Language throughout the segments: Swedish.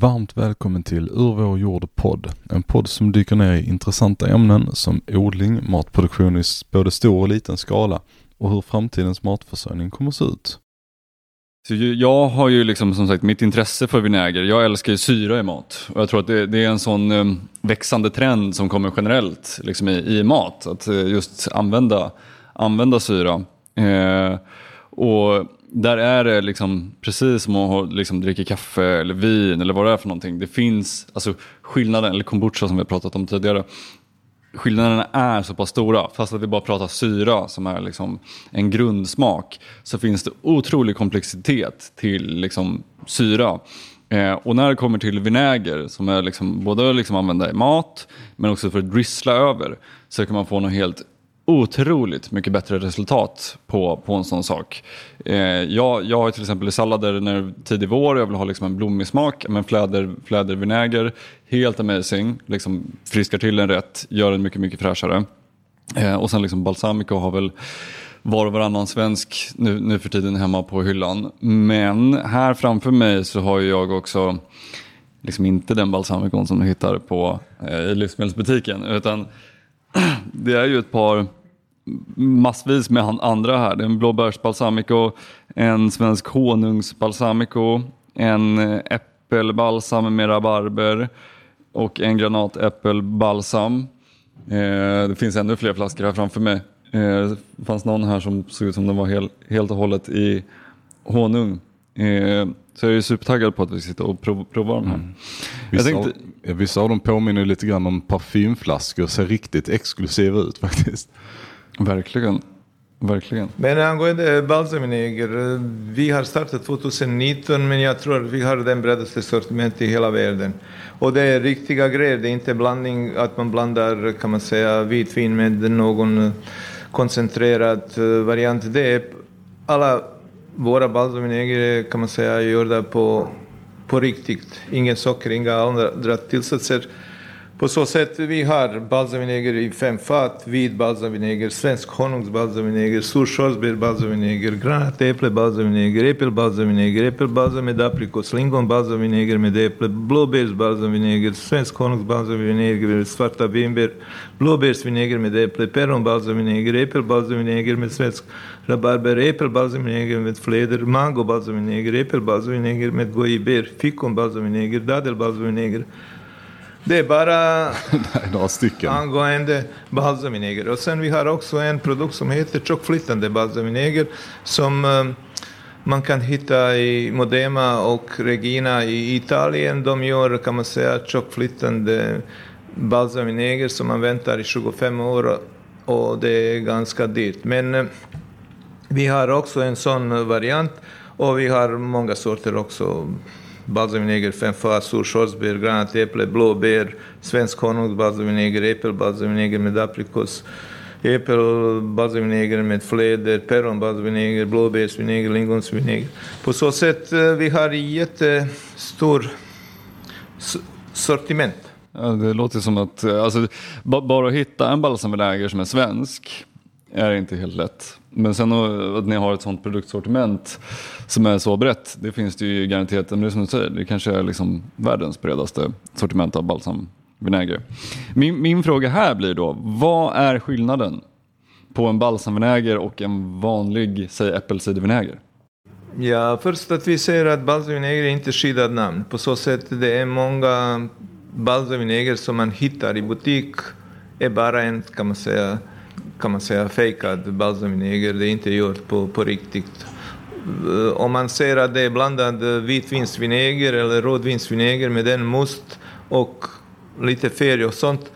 Varmt välkommen till Ur vår jord podd. En podd som dyker ner i intressanta ämnen som odling, matproduktion i både stor och liten skala och hur framtidens matförsörjning kommer att se ut. Så jag har ju liksom som sagt mitt intresse för vinäger. Jag älskar ju syra i mat och jag tror att det, det är en sån um, växande trend som kommer generellt liksom i, i mat. Att eh, just använda, använda syra. Eh, och där är det liksom precis som att liksom dricka kaffe eller vin eller vad det är för någonting. Det finns alltså skillnaden, eller kombucha som vi har pratat om tidigare. Skillnaderna är så pass stora, fast att vi bara pratar syra som är liksom en grundsmak. Så finns det otrolig komplexitet till liksom syra. Eh, och när det kommer till vinäger som är liksom både liksom använda i mat men också för att drissla över så kan man få något helt otroligt mycket bättre resultat på, på en sån sak. Eh, jag, jag har till exempel i sallader när tidig vår, jag vill ha liksom en blommig smak, men fläder, flädervinäger, helt amazing, liksom friskar till en rätt, gör den mycket, mycket fräschare. Eh, och sen liksom balsamico har väl var och varannan svensk nu, nu för tiden hemma på hyllan. Men här framför mig så har jag också liksom inte den balsamicon som du hittar på, eh, i livsmedelsbutiken utan det är ju ett par massvis med andra här. Det är en blåbärsbalsamico, en svensk honungsbalsamico, en eh, äppelbalsam med rabarber och en granatäppelbalsam. Eh, det finns ännu fler flaskor här framför mig. Eh, det fanns någon här som såg ut som den var hel, helt och hållet i honung. Så jag är supertaggad på att vi sitter och prov, provar de här. Mm. Vissa, tänkte... av, vissa av dem påminner lite grann om parfymflaskor ser riktigt exklusiva ut faktiskt. Verkligen. Verkligen. Men angående eh, balsamvinäger, eh, vi har startat 2019 men jag tror att vi har den bredaste sortimentet i hela världen. Och det är riktiga grejer, det är inte blandning att man blandar kan man säga vitvin med någon eh, koncentrerad variant. Det är alla våra balsamvinäger kan man säga gjorda på, på riktigt. Ingen socker, inga andra tillsatser. På så sätt vi har balsamvinäger i fem fat, vit balsamvinäger, svensk honungsbalsamvinäger, surkörsbär balsamvinäger, granatäpple balsamvinäger, äppelbalsamvinäger, äppelbalsam med aprikos, lingonbalsamvinäger med äpple, blåbärsbalsamvinäger, svensk honungsbalsamvinäger, svarta vinbär, blåbärsvinäger med äpple, päronbalsamvinäger, äppelbalsamvinäger med svensk rabarber, äppelbalsamvinäger med fläder, mangobalsamvinäger, äppelbalsamvinäger med goibär, fikonbalsamvinäger, dadelbalsamvinäger, det är bara några stycken. angående balsamvinäger. Och sen vi har också en produkt som heter tjockflytande balsamvinäger som um, man kan hitta i Modema och Regina i Italien. De gör, kan man säga, tjockflytande balsamvinäger som man väntar i 25 år och det är ganska dyrt. Men uh, vi har också en sån variant och vi har många sorter också balsamvinäger, fenfas, surkörsbär, granatäpple, blåbär, svensk honung, balsamvinäger, äppelbalsamvinäger med aprikos, äppelbalsamvinäger med fläder, päronbalsamvinäger, blåbärsvinäger, lingonsvinäger. På så sätt eh, vi har jättestor eh, sortiment. Ja, det låter som att eh, alltså, bara att hitta en balsamvinäger som är svensk är inte helt lätt. Men sen att ni har ett sånt produktsortiment som är så brett, det finns det ju garanterat. Men det är som du säger, det kanske är liksom världens bredaste sortiment av balsamvinäger. Min, min fråga här blir då, vad är skillnaden på en balsamvinäger och en vanlig, säg äppelcidervinäger? Ja, först att vi säger att balsamvinäger är inte skyddat namn. På så sätt det är många balsamvinäger som man hittar i butik är bara en, kan man säga, kan man säga, fejkad balsamvinäger. Det är inte gjort på, på riktigt. Eh, om man ser att det är blandad vitvinsvinäger eller rödvinsvinäger med en must och lite färg och sånt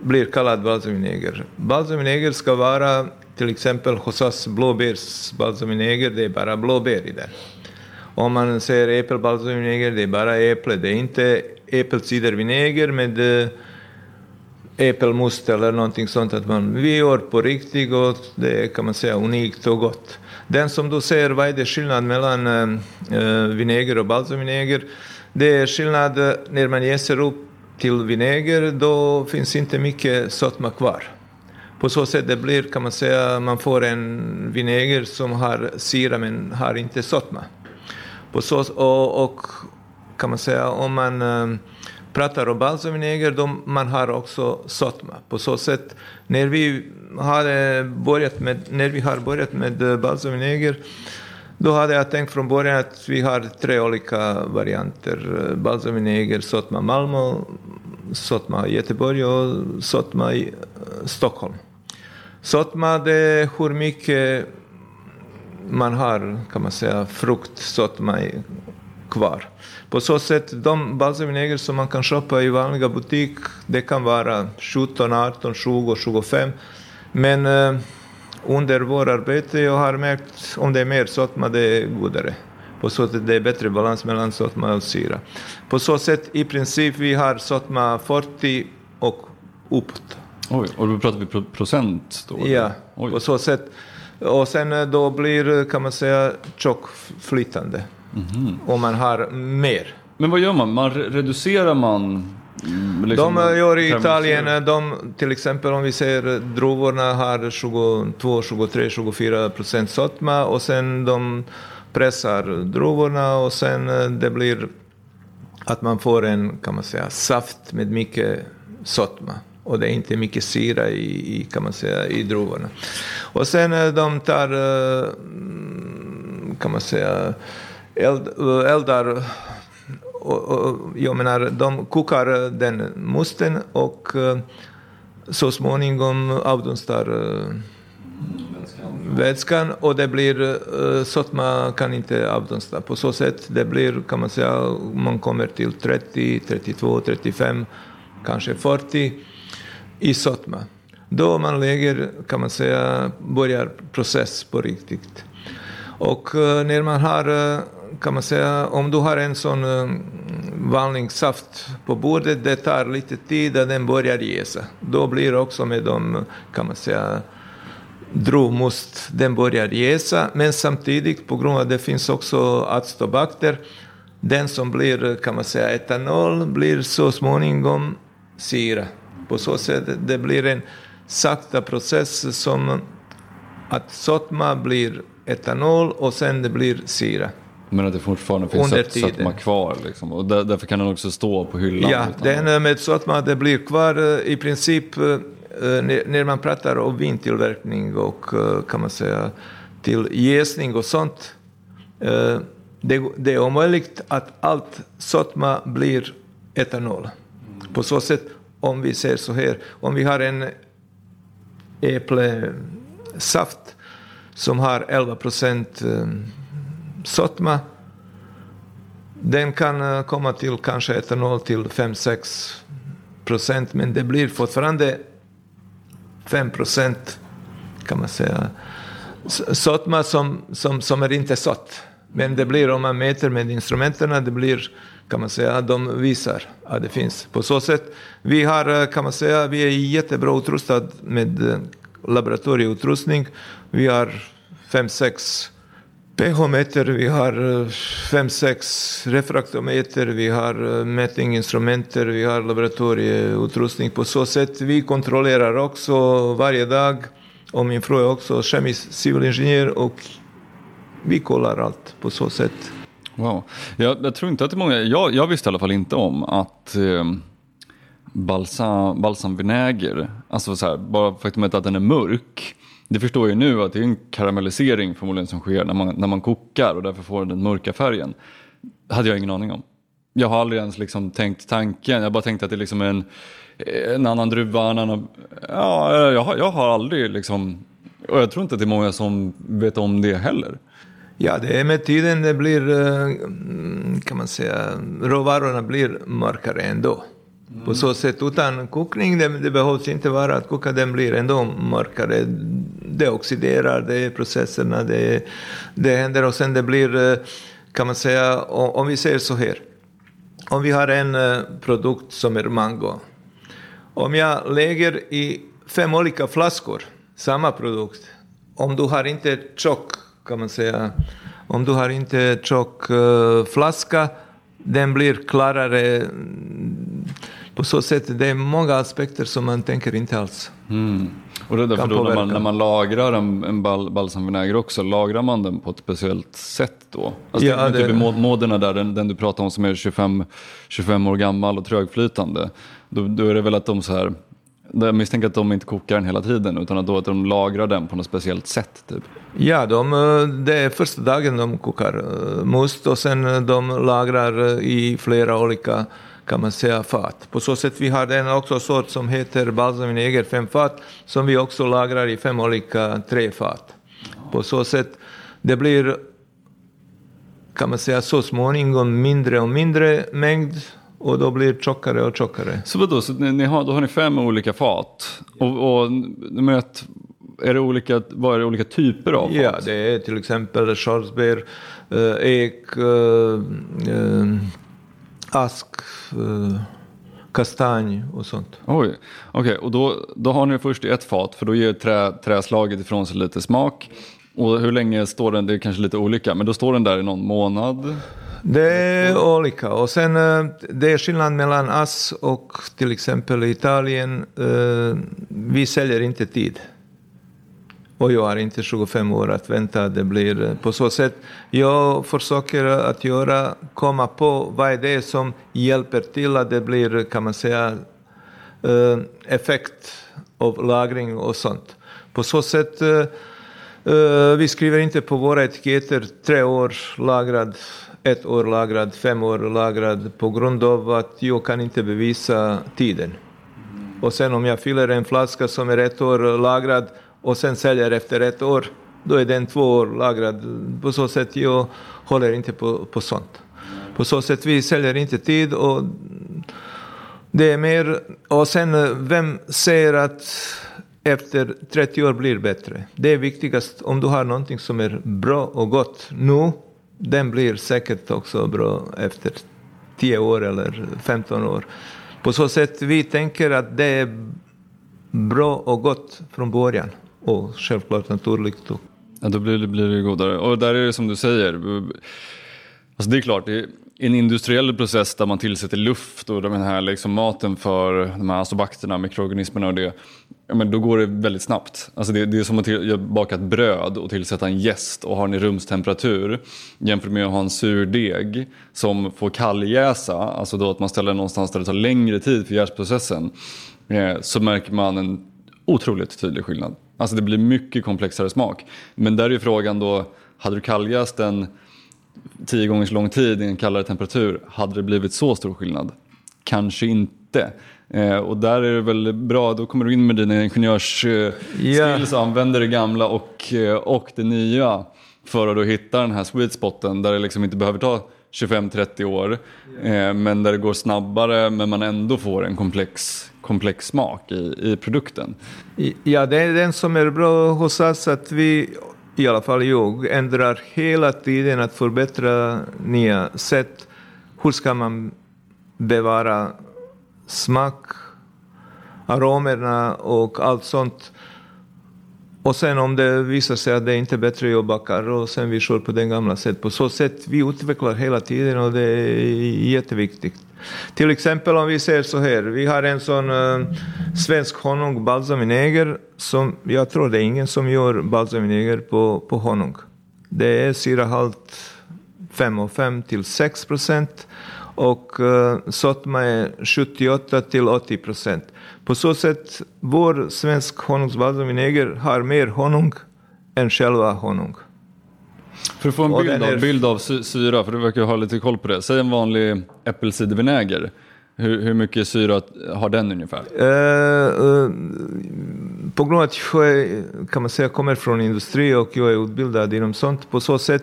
blir kallad balsamvinäger. Balsamvinäger ska vara till exempel hos oss blåbärsbalsamvinäger, det är bara blåbär i den. Om man säger äppelbalsamvinäger, det är bara äpple, det är inte äppelcidervinäger med eh, äppelmust eller någonting sånt. Att man, vi gör på riktigt och det är kan man säga unikt och gott. Den som du ser, vad är det skillnad mellan eh, eh, äh, vinäger och balsamvinäger? Det är skillnad eh, när man jäser upp till vinäger, då finns inte mycket sötma kvar. På så sätt det blir, kan man säga, man får en vinäger som har syra men har inte sötma. På så, och, och kan man säga, om man äh, pratar om balsamvinäger, man har också sötma. På så sätt, när vi, har eh, börjat med, när vi har börjat med eh, balsamvinäger, då hade jag tänkt från början att vi har tre olika varianter. Eh, balsamvinäger, sötma Malmö, sötma Göteborg och sötma i Stockholm. Sötma, det är hur mycket man har, kan man säga, fruktsötma sötma kvar. På så sätt, de balsamvinäger som man kan köpa i vanliga butik, det kan vara 17, 18, 20, 25. Men eh, under vår arbete jag har märkt om det är mer sötma, det är godare. På så sätt det är bättre balans mellan sötma och syra. På så sätt i princip vi har sötma 40 och uppåt. Oj, och då pratar vi pro- procent då? Ja, Oj. på så sätt. Och sen eh, då blir, kan man säga, tjockflytande. Mhm. Om man har mer. Men vad gör man? man re- reducerar man? mm, liksom de eh, gör i Italien, eh, de, till exempel om vi ser eh, druvorna har 22, 23, 24 procent sötma och sen de pressar druvorna och sen det blir att man får en, kan man säga, saft med mycket sötma. Och det är inte mycket syra i, i kan man säga, i druvorna. Och sen de tar, mm, kan man säga, eld, eldar och, och, jag menar, de kokar den musten och eh, så småningom avdunstar eh, vätskan och det blir eh, sötma kan inte avdunsta. På så sätt det blir, kan man säga, man kommer till 30, 32, 35, kanske 40 i sötma. Då man lägger, kan man säga, börjar process på riktigt. Och när man har, kan man säga, om du har en sån eh, vallningssaft vanlig saft på bordet, det tar lite tid att den börjar jäsa. Då blir det också med de, kan man säga, druvmust, den börjar jäsa, men samtidigt på grund av att det finns också acetobakter, den som blir, kan man säga, etanol blir så småningom syra. På så sätt det blir en sakta process som att sötma blir etanol och sen det blir syra. Men att det fortfarande finns Under sött- tiden. sötma kvar liksom. Och där, därför kan den också stå på hyllan. Ja, den med sötma det blir kvar eh, i princip eh, när när man pratar om vintillverkning och eh, kan man säga till jäsning och sånt. eh, Det, det är omöjligt att allt sötma blir etanol. På så sätt, om vi ser så här, om vi har en äpplesaft som har 11 procent eh, sötma den kan eh, komma till kanske etanol till 5-6 procent, men det blir fortfarande 5 procent kan man säga sötma som, som, som är inte sött. Men det blir om man mäter med instrumenten, det blir kan man säga, de visar att det finns. På så sätt, vi har, eh, kan man säga, vi är jättebra utrustade med eh, laboratorieutrustning. Vi har 5-6 pH-meter, vi har eh, 5-6 refraktometer, vi har mätningsinstrumenter, mätinginstrumenter, vi har laboratorieutrustning. På så sätt vi kontrollerar också varje dag, och min fru är också kemisk civilingenjör och vi kollar allt på så sätt. Wow. Jag, jag tror inte att det är många, jag, jag visste i alla fall inte om att eh, balsam, balsamvinäger, alltså så här, bara faktumet att den är mörk, det förstår jag nu att det är en karamellisering förmodligen som sker när man, när man kokar och därför får den mörka färgen. hade jag ingen aning om. Jag har aldrig ens liksom tänkt tanken, jag bara tänkte att det liksom är liksom en, en annan druva, en annan... Ja, jag har, jag har aldrig liksom... Och jag tror inte att det är många som vet om det heller. Ja, det är med tiden det blir, eh, kan man säga, råvarorna blir mörkare ändå. På så sätt utan kokning, det, det behövs inte vara att koka, den blir ändå mörkare. Det oxiderar, det är processerna, det, det händer och sen det blir, eh, kan man säga, om, vi säger så här. Om vi har en eh, produkt som är mango. Om jag lägger i fem olika flaskor samma produkt, om du har inte tjock, kan man säga, om du har inte tjock uh, flaska, den blir klarare, mm, på så sätt det är många aspekter som man tänker inte alls. Mm. Och det är därför då när man, när man lagrar en, en bal, balsamvinäger också, lagrar man den på ett speciellt sätt då? Alltså Ja, det, det- typ må- Moderna där, den, den du pratar om som är 25, 25 år gammal och trögflytande, då, då är det väl att de så här, jag misstänker att de inte kokar den hela tiden utan att, då att de lagrar den på något speciellt sätt. Typ. Ja, de, eh, det är första dagen de kokar eh, must och sen eh, de lagrar i flera olika kan man säga fat. På så sätt vi har en också sort som heter balsamvinäger fem fat som vi också lagrar i fem olika träfat. På så sätt det blir kan man säga så småningom mindre och mindre mängd och då blir det tjockare och tjockare. Så vadå, så ni, ni har, då har ni fem olika fat? Och, och ett, är det olika, vad är det olika typer av fat? Ja, det är till exempel skörsbär, eh, ek, eh, ask, eh, kastanj och sånt. Oj, okej och då, då har ni först i ett fat för då ger trä, träslaget ifrån sig lite smak. Och hur länge står den, det är kanske lite olika, men då står den där i någon månad? Det är olika. Och sen eh, det är skillnad mellan oss och till exempel Italien. eh, Vi säljer inte tid. Och jag har inte 25 år att vänta. Det blir eh, på så sätt. Jag försöker att göra, komma på vad är det som hjälper till att det blir, kan man säga, eh, effekt av lagring och sånt. På så sätt, eh, vi skriver inte på våra etiketter tre år lagrad, ett år lagrad, fem år lagrad på grund av att jag kan inte bevisa tiden. Och sen om jag fyller en flaska som är ett år lagrad och sen säljer efter ett år, då är den två år lagrad. På så sätt jag håller inte på, på sånt. På så sätt vi säljer inte tid och det är mer, och sen vem säger att efter 30 år blir bättre? Det är viktigast om du har någonting som är bra och gott nu, den blir säkert också bra efter 10 år eller 15 år. På så sätt vi tänker att det är bra och gott från början och självklart naturligt. Och Ja, då blir det, blir det godare. Och där är det som du säger. Alltså det är klart, det är en industriell process där man tillsätter luft och den här liksom maten för de här asobakterna, mikroorganismerna och det. Ja, men då går det väldigt snabbt. Alltså det, det är som att till, baka ett bröd och tillsätta en jäst och ha den i rumstemperatur. Jämfört med att ha en sur deg som får kalljäsa, alltså då att man ställer någonstans där det tar längre tid för jäsprocessen. Eh, så märker man en otroligt tydlig skillnad. Alltså det blir mycket komplexare smak. Men där är ju frågan då, hade du kalljäst den tio gånger så lång tid i en kallare temperatur, hade det blivit så stor skillnad? Kanske inte. Eh, och där är det väl bra, då kommer du in med dina ingenjörsskills Ja. och använder det gamla och, eh, och det nya för att då hitta den här sweet spoten där det liksom inte behöver ta 25-30 år eh, men där det går snabbare men man ändå får en komplex, komplex smak i, i produkten. Ja, det är den som är bra hos oss att vi, i alla fall jag, ändrar hela tiden att förbättra nya sätt. Hur ska man bevara smak, aromerna och allt sånt. Och sen om det visar sig att det inte är bättre, jag backar och sen vi kör på den gamla sätt. På så sätt vi utvecklar hela tiden och det är jätteviktigt. Till exempel om vi säger så här, vi har en sån äh, svensk honung balsamvinäger som jag tror det är ingen som gör balsamvinäger på, på honung. Det är syrahalt 5,5 till 6 procent och äh, sötma är 78 till 80 procent. På så sätt, vår svensk honungsbalsamvinäger har mer honung än själva honung. För att få en bild den av, är- bild av sy- syra, för du verkar ha lite koll på det. Säg en vanlig äppelcidervinäger. Hur, hur mycket syra har den ungefär? Eh, eh, på grund av att jag är, kan man säga, kommer från industri och jag är utbildad inom sånt, på så sätt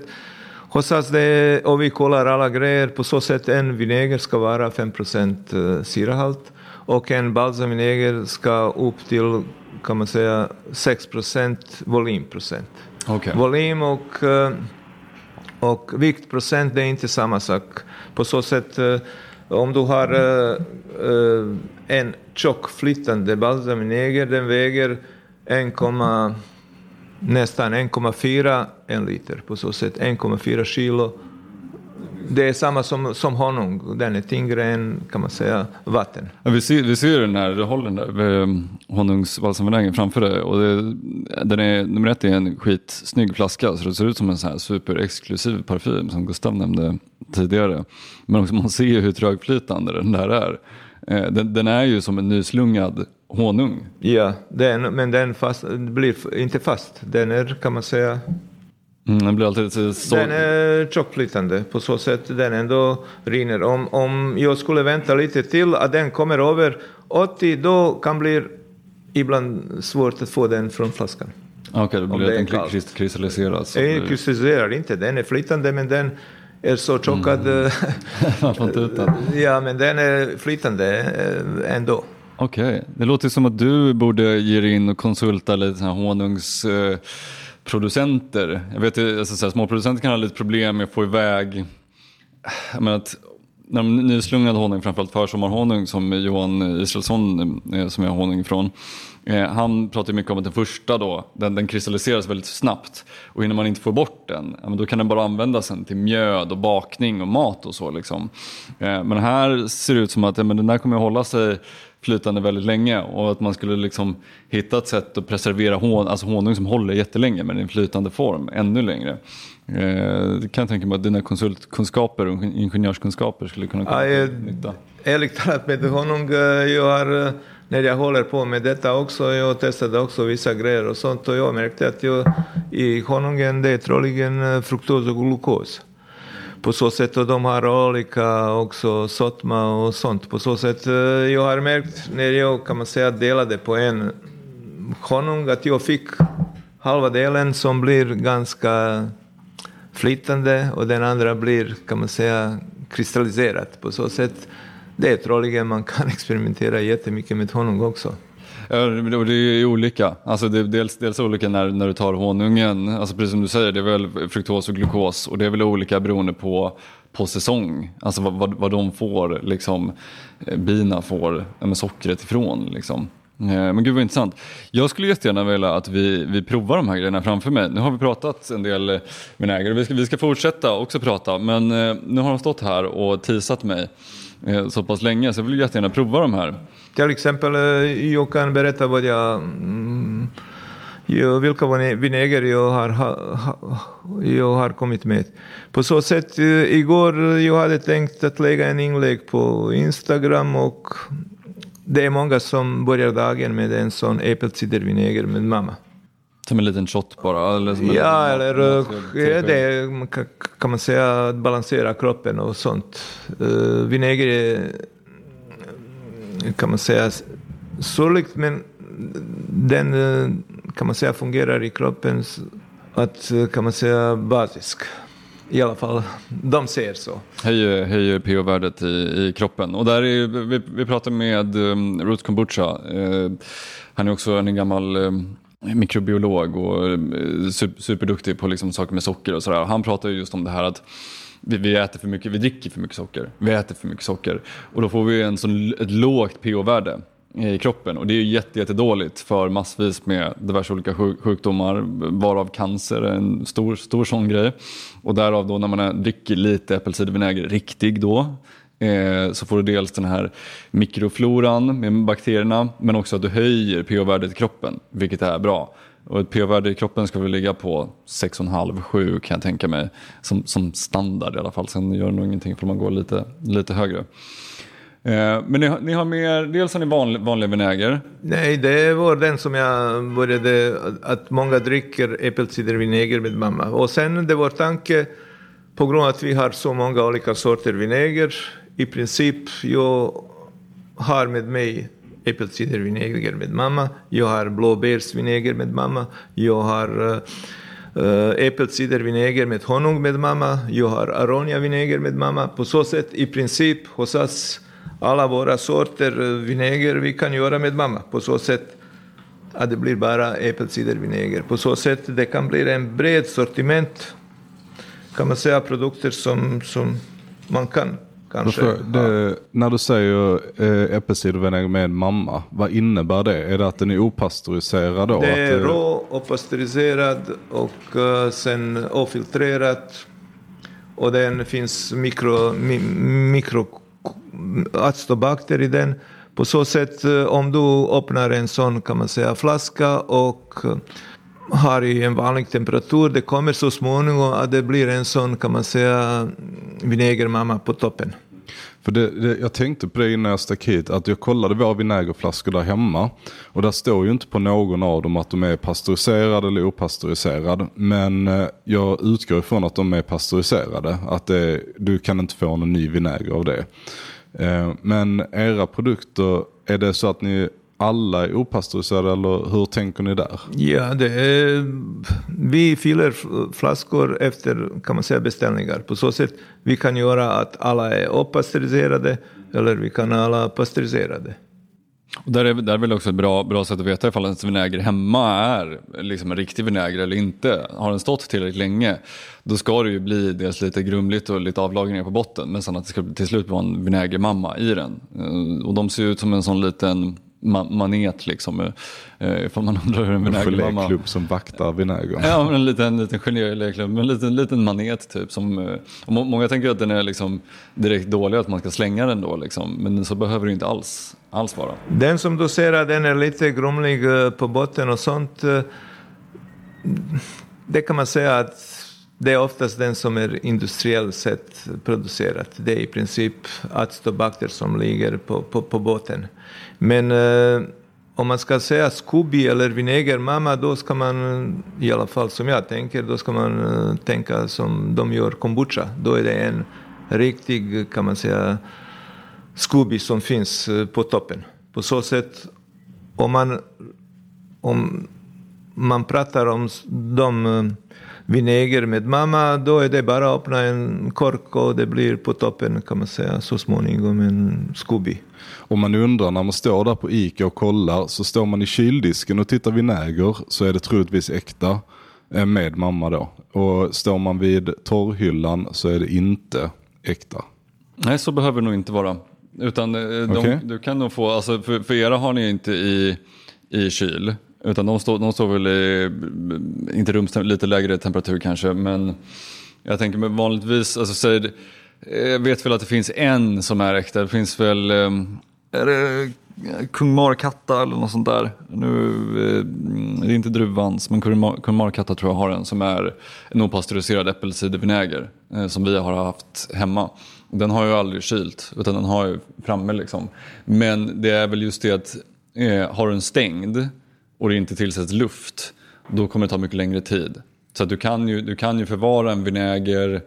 hos oss det är, och vi kollar alla grejer, på så sätt en vinäger ska vara 5 procent syrahalt och en balsamvinäger ska upp till, kan man säga, 6 procent volymprocent. Okay. Volym och, eh, och viktprocent det är inte samma sak. På så sätt, eh, om du har eh, en tjock flytande balsamvinäger, den väger 1, nästan 1,4 en liter. På så sätt 1,4 kilo det är samma som, som honung. Den är tyngre än kan man säga vatten. Ja, vi, ser, vi ser den här, du håller den där eh, honungsbalsamvinägen framför dig. Och det, den är, nummer ett är en skitsnygg flaska så det ser ut som en sån här superexklusiv parfym som Gustav nämnde tidigare. Men också man ser hur trögflytande den där är. Eh, den, den är ju som en nyslungad honung. Ja, den, men den fast, blir inte fast. Den är kan man säga Mm, den blir alltid så... Den är tjockflytande på så sätt den ändå rinner. Om, om jag skulle vänta lite till att den kommer över 80 då kan bli ibland svårt att få den från flaskan. Okej, okay, då blir det att den krist kristalliseras. Den kristalliserar inte, den är flytande men den är så tjock. Mm. Den. ja, men den är flytande eh, ändå. Okej, okay. det låter som att du borde ge dig in och konsulta lite här honungs... Uh producenter. Jag vet alltså, så här, småproducenter kan ha lite problem med att få iväg, jag menar att när de nyslungad honung, framförallt försommarhonung som Johan Israelsson eh, som jag har honung ifrån. Eh, han pratar mycket om att den första då, den, den kristalliseras väldigt snabbt. Och innan man inte får bort den, då kan den bara användas sen till mjöd och bakning och mat och så. Liksom. Eh, men här ser det ut som att men den där kommer att hålla sig flytande väldigt länge och att man skulle liksom hitta ett sätt att preservera hon, alltså honung som håller jättelänge men i en flytande form ännu längre. Eh, kan jag tänka mig att dina konsultkunskaper och ingenjörskunskaper skulle kunna komma ja, till nytta. Ärligt talat med honung, eh, jag har, eh, när jag håller på med detta också, jag testade också vissa grejer och sånt och jag märkte att jag, i honungen det är troligen eh, fruktos och glukos på så sätt och de har olika också sötma och sånt. På så sätt, eh, jag har märkt när jag kan man säga delade på en honung att jag fick halva delen som blir ganska flytande och den andra blir kan man säga kristalliserad. På så sätt, det är troligen man kan experimentera jättemycket med honung också. Ja, det är ju olika. Alltså det är dels, dels olika när, när du tar honungen. Alltså precis som du säger, det är väl fruktos och glukos. Och det är väl olika beroende på, på säsong. Alltså vad, vad, vad de får, liksom, eh, bina får med sockret ifrån. Liksom. Eh, men gud vad intressant. Jag skulle jättegärna vilja att vi, vi provar de här grejerna framför mig. Nu har vi pratat en del vinäger vi ska, vi ska fortsätta också prata. Men eh, nu har de stått här och teasat mig Eh, så pass länge så jag vill jättegärna prova de här. Till exempel, eh, jag kan berätta vad jag, mm, jag vilka vinäger jag har, ha, jag har kommit med. På så sätt, eh, igår jag hade tänkt att lägga en inlägg på Instagram och det är många som börjar dagen med en sån äppelcidervinäger med mamma. Som en liten shot bara? Eller som ja, en, eller ja, det kan man säga att balansera kroppen och sånt. Uh, vinäger är kan man säga, sorgligt men den eh, kan man säga fungerar i kroppen att eh, kan man säga basisk. I alla fall, de ser så. Höjer, höjer pH-värdet i, i kroppen. Och där är, vi, vi pratar med um, Ruth Kombucha. Uh, han är också en gammal um, mikrobiolog och eh, superduktig på liksom saker med socker och sådär. Han pratar just om det här att vi, vi, äter för mycket, vi dricker för mycket socker. Vi äter för mycket socker. Och då får vi en sån, ett lågt pH-värde i kroppen och det är ju jätte, jättedåligt för massvis med diverse olika sjukdomar varav cancer är en stor, stor sån grej. Och därav då när man dricker lite äppelcidervinäger, riktig då, Eh, så får du dels den här mikrofloran med bakterierna men också att du höjer pH-värdet i kroppen vilket är bra. Och ett pH-värde i kroppen ska väl ligga på 6,5-7 kan jag tänka mig. Som, som standard i alla fall. Sen gör det nog ingenting för man går lite, lite högre. Eh, men ni, ni, har mer, dels har ni vanlig, vanlig vinäger. Nej, det var den som jag började, att många dricker äppelcidervinäger med mamma. Och sen det var tanke, på grund av att vi har så många olika sorter vinäger, i princip jag har med mig äppelcidervinäger med mamma, jag har blåbärsvinäger med mamma, jag har eh, eh, äppelcidervinäger med honung med mamma, jag har aroniavinäger med mamma. På så sätt i princip hos oss, alla våra sorter eh, vinäger vi kan göra med mamma. På så sätt att det blir bara äppelcidervinäger. På så sätt det kan bli en bred sortiment kan man säga produkter som, som man kan Kanske. Det, när du säger eh, äppelcidervinäger med mamma, vad innebär det? Är det att den är opastöriserad då? Det är rå, opastöriserad och uh, sen ofiltrerad. och den finns mikro, mi, mikro i den. På så sätt, eh, om du öppnar en sån kan man säga flaska och eh, har i en vanlig temperatur, det kommer så småningom att det blir en sån kan man säga vinägermamma på toppen. För det, det, jag tänkte på det innan jag stack hit, att jag kollade våra vinägerflaskor där hemma. Och där står ju inte på någon av dem att de är pasteuriserade eller opastöriserade. Men eh, jag utgår ifrån att de är pasteuriserade. Att det, du kan inte få någon ny vinäger av det. Eh, men era produkter, är det så att ni alla är opastöriserade eller hur tänker ni där? Ja, det är, vi fyller flaskor efter kan man säga, beställningar. På så sätt vi kan göra att alla är opastöriserade eller vi kan alla pasteuriserade. Och där är, där är väl också ett bra, bra sätt att veta ifall ens vinäger hemma är liksom en riktig vinäger eller inte. Har den stått tillräckligt länge då ska det ju bli dels lite grumligt och lite avlagringar på botten men sen att det ska till slut vara en vinägermamma i den. Eh, och de ser ut som en sån liten ma manet liksom. Eh, ifall man undrar hur en vinägermamma... En geléklubb som vaktar vinäger. Ja, men en liten, liten geléklubb. En liten, liten manet typ. Som, eh, och många tänker att den är liksom direkt dålig, att man ska slänga den då. Liksom. Men så behöver det inte alls, alls vara. Den som du ser att den är lite grumlig eh, på botten och sånt. Eh, det kan man säga att det är oftast den som är industriellt sett producerat. Det är i princip acetobakter som ligger på, på, på båten. Men eh, om man ska säga Scooby eller vinägermamma, då ska man, i alla fall som jag tänker, då ska man eh, tänka som de gör kombucha. Då är det en riktig, kan man säga, Scooby som finns eh, på toppen. På så sätt, om man, om man pratar om de eh, vinäger med mamma, då är det bara att öppna en kork och det blir på toppen kan man säga så småningom en Scooby. Om man undrar när man står där på Ica och kollar så står man i kyldisken och tittar vinäger så är det troligtvis äkta eh, med mamma då. Och står man vid torrhyllan så är det inte äkta. Nej, så behöver det nog inte vara. Utan eh, de, okay. du kan nog få, alltså för, för era har ni inte i, i kyl. Utan de står, de står väl i, inte rumstemperatur, lite lägre temperatur kanske. Men jag tänker mig vanligtvis, alltså säg, jag vet väl att det finns en som är äkta. Det finns väl, ehm, är det Kung Markatta eller något sånt där. Nu, eh, det är inte Druvans, men Kung Markatta tror jag har en som är en opastöriserad äppelcidervinäger eh, som vi har haft hemma. Den har ju aldrig kylt, utan den har ju framme liksom. Men det är väl just det att har har den stängd och det inte tillsätts luft, då kommer det ta mycket längre tid. Så du, kan ju, du kan ju förvara en vinäger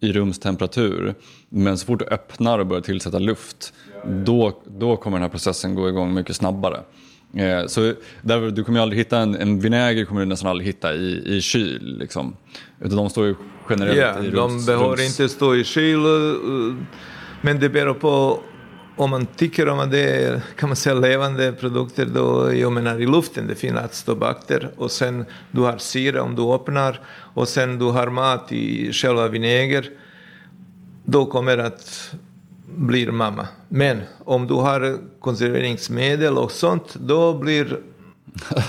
i rumstemperatur, men så fort du öppnar och börjar tillsätta luft, då, då kommer den här processen gå igång mycket snabbare. Eh, så där, du kommer ju aldrig hitta en, en vinäger kommer du nästan aldrig hitta i, i kyl. Liksom. Utan de står ju generellt yeah, i rums. De behöver inte stå i kyl, eh, men det beror på om man tycker om att det är kan man säga, levande produkter, då, jag menar i luften, det finns acetobacter och sen du har syre om du öppnar och sen du har mat i själva vinäger, då kommer det att bli mamma. Men om du har konserveringsmedel och sånt, då blir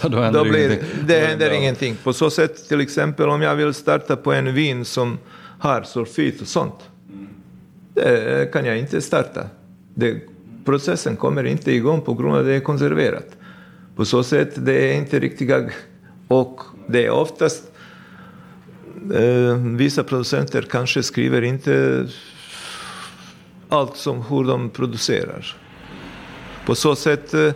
då händer då blir, ingenting. det händer ingenting. På så sätt, till exempel om jag vill starta på en vin som har sulfit och sånt, det kan jag inte starta. Det, processen kommer inte igång på grund av att det är konserverat. På så sätt det är inte riktiga... Och det är oftast... Eh, vissa producenter kanske skriver inte allt som hur de producerar. På så sätt... Eh,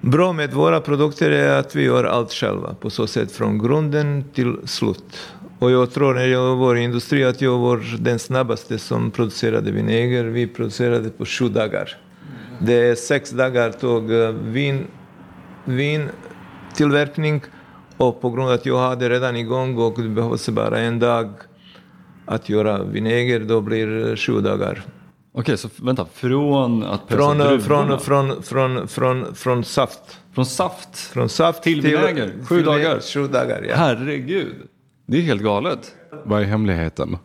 bra med våra produkter är att vi gör allt själva. På så sätt från grunden till slut. Och jag tror när jag var i industri att jag var den snabbaste som producerade vinäger. Vi producerade på sju dagar. Det är sex dagar tog eh, vin, vintillverkning och på grund av att jag hade redan igång och det behövs bara en dag att göra vinäger, då blir det sju dagar. Okej, så vänta, från att pressa från, druvorna? Från, från, från, från, från saft. Från saft? Från saft till, till vinäger? Sju till dagar? Sju dagar, ja. Herregud. Det är helt galet. Vad är hemligheten?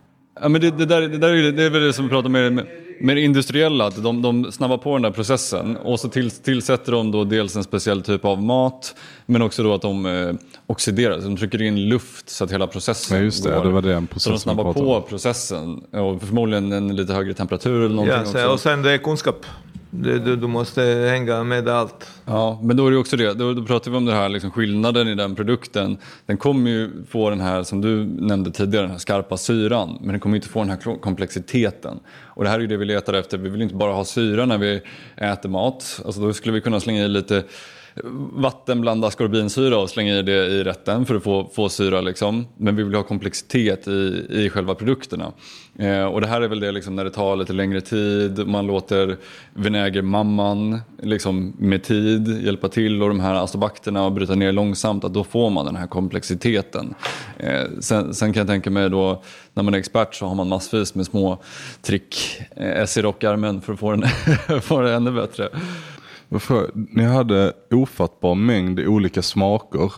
Ja, men det, det, där, det, där är, det är väl det som vi pratar med, med det industriella, att de, de snabbar på den där processen och så till, tillsätter de då dels en speciell typ av mat men också då att de eh, oxiderar, så de trycker in luft så att hela processen Ja, just det. går. Det var den Så de processen snabbar på om. processen och förmodligen en lite högre temperatur eller någonting Ja, så, också. och sen det är kunskap. Du, du, du måste hänga med allt. Ja, men då är det också det. Då, då pratar vi om det här liksom skillnaden i den produkten. Den kommer ju få den här, som du nämnde tidigare, den här skarpa syran. Men den kommer inte få den här komplexiteten. Och det här är ju det vi letar efter. Vi vill inte bara ha syra när vi äter mat. Alltså då skulle vi kunna slänga i lite vatten, blanda skorbinsyra och slänga i det i rätten för att få, få syra. Liksom. Men vi vill ha komplexitet i, i själva produkterna. Eh, och det här är väl det liksom, när det tar lite längre tid, man låter vinägermamman liksom, med tid hjälpa till och de här astobakterna och bryta ner långsamt, att då får man den här komplexiteten. Eh, sen, sen kan jag tänka mig då, när man är expert så har man massvis med små trick, eh, S i rockärmen för att få den, få det ännu bättre. För, Ni hade ofattbar mängd olika smaker.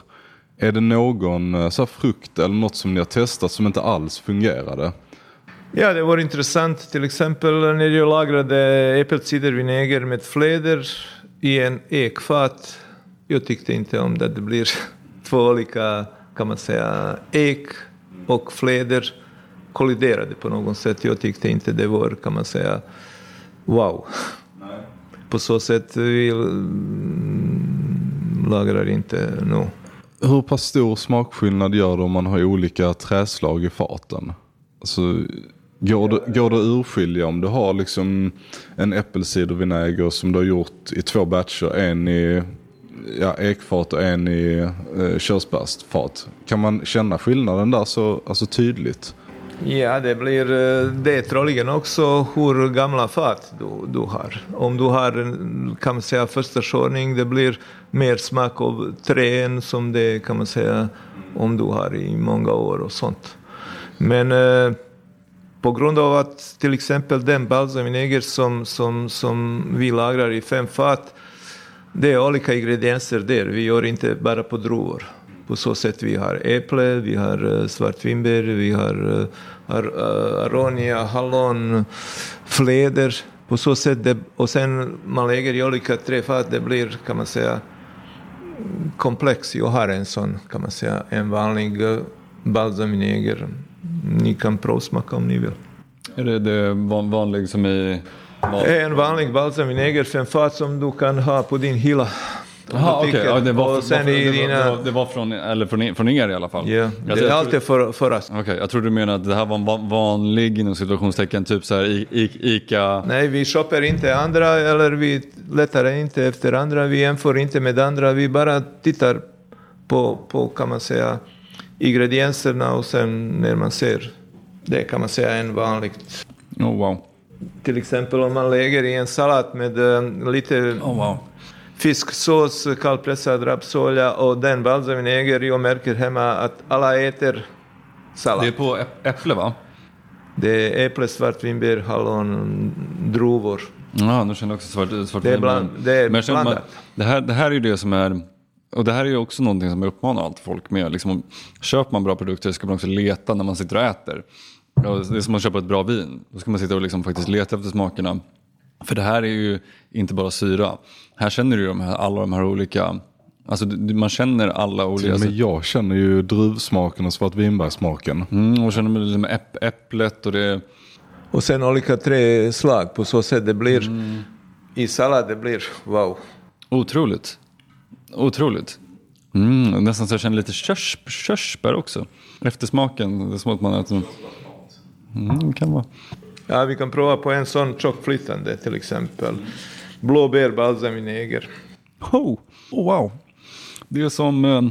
Är det någon eh, så här, frukt eller något som ni har testat som inte alls fungerade? Ja, det var intressant. Till exempel när jag lagrade äppelcidervinäger med fläder i en ekfat. Jag tyckte inte om det. Det blir två olika, kan man säga, ek och fläder kolliderade på något sätt. Jag tyckte inte det var, kan man säga, wow. På så sätt eh, vi mm, lagrar inte nu. Hur pass stor smakskillnad gör det om man har olika träslag i faten? Alltså, går, det, går det att urskilja om du har liksom en äppelcidervinäger som du har gjort i två batcher, en i ja, ekfat och en i eh, körsbärsfat. Kan man känna skillnaden där så alltså, tydligt? Ja, det blir eh, det är troligen också hur gamla fat du, du har. Om du har kan man säga, första körning, det blir mer smak av trän som det kan man säga om du har i många år och sånt. Men eh, på grund av att till exempel den balsamvinäger som, som, som vi lagrar i fem fat, det är olika ingredienser där. Vi gör inte bara på druvor. På så sätt vi har äpple, vi har uh, svartvinbär, vi har ar, uh, aronia, hallon, fläder. På så sätt det, och sen man lägger i olika träfat, det blir kan man säga komplex. Jag har en sån, kan man säga, en vanlig balsamvinäger. Ni kan provsmaka om ni vill. Är det, det van, vanlig som i... Van... En vanlig balsamvinäger, fem fat som du kan ha på din hylla. Jaha, okej. Ja, det var, i det, dina... var, det, var, från, eller från, från er i alla fall? Ja, Alltså, det är tror- alltid för, för oss. Okej, jag trodde du menade att det här var en va- vanlig inom situationstecken, typ så här i, i, Ica... Nej, vi köper inte andra eller vi letar inte efter andra. Vi jämför inte med andra. Vi bara tittar på, på kan man säga, ingredienserna och sen när man ser. Det kan man säga en vanligt. Oh, wow. Till exempel om man lägger i en sallad med eh, lite Oh, wow. Fisksås, kallpressad rapsolja och den balsamvinäger. Jag märker hemma att alla äter sallad. Det är på äpp- äpple va? Det är äpple, svartvinbär, hallon, druvor. Ja, nu känner jag också svart, svart Det är bland- det är Men blandat. man- det, här, det här är ju det som är... Och det här är ju också någonting som jag uppmanar allt folk med. Liksom, om- köper man bra produkter ska man också leta när man sitter och äter. Det är som att köpa ett bra vin. Då ska man sitta och liksom faktiskt leta efter smakerna. För det här är ju inte bara syra. Här känner du ju de här, alla de här olika... Alltså man känner alla olika... Men jag känner ju druvsmaken och svartvinbärssmaken. Mm, och känner med liksom äpp, äpplet och det... Och sen olika träslag på så sätt det blir i sallad det blir wow. Otroligt. Otroligt. Mm, nästan så jag känner lite körs, körsbär också. Eftersmaken, det är som att man äter något. Mm, kan vara. Ja, vi kan prova på en sån tjockflytande till exempel. Blåbär, balsamvinäger. Oh, oh, wow. Det är som... Eh,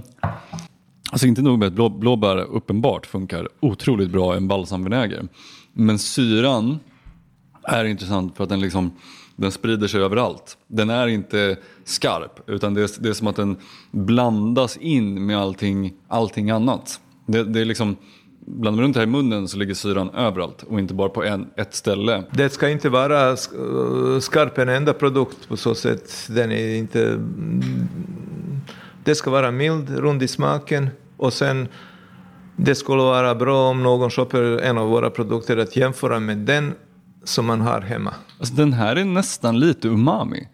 alltså inte nog med att blå, blåbär uppenbart funkar otroligt bra i en balsamvinäger. Men syran är intressant för att den liksom den sprider sig överallt. Den är inte skarp utan det är, det är som att den blandas in med allting, allting annat. Det, det är liksom, blandar man runt här i munnen så ligger syran överallt och inte bara på en, ett ställe. Det ska inte vara sk- skarp en enda produkt på så sätt. Den är inte... Det ska vara mild, rund i smaken och sen det skulle vara bra om någon köper en av våra produkter att jämföra med den som man har hemma. Alltså, den här är nästan lite umami.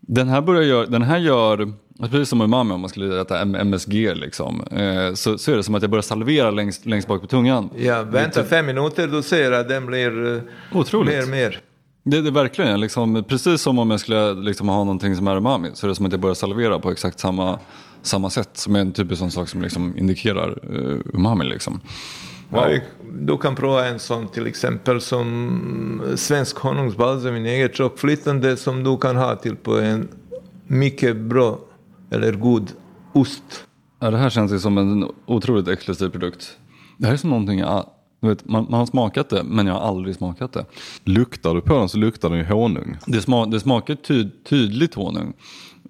Den här, börjar gör, den här gör, precis som umami om man skulle äta MSG, liksom, eh, så, så är det som att jag börjar salvera längst, längst bak på tungan. Ja, vänta fem minuter, du ser att den blir eh, Otroligt. mer mer. Det, det är verkligen, liksom, precis som om jag skulle liksom, ha någonting som är umami, så är det som att jag börjar salvera på exakt samma, samma sätt. Som är en typisk sån sak som liksom, indikerar uh, umami. Liksom. Ja, du kan prova en sån till exempel som svensk honungsbalsamvinäger tjockflytande som du kan ha till på en mycket bra eller god ost. Ja, det här känns ju som en otroligt exklusiv produkt. Det här är som någonting jag, du vet, man, man har smakat det men jag har aldrig smakat det. Luktar du på den så luktar den ju honung. Det, sma, det smakar ty, tydligt honung.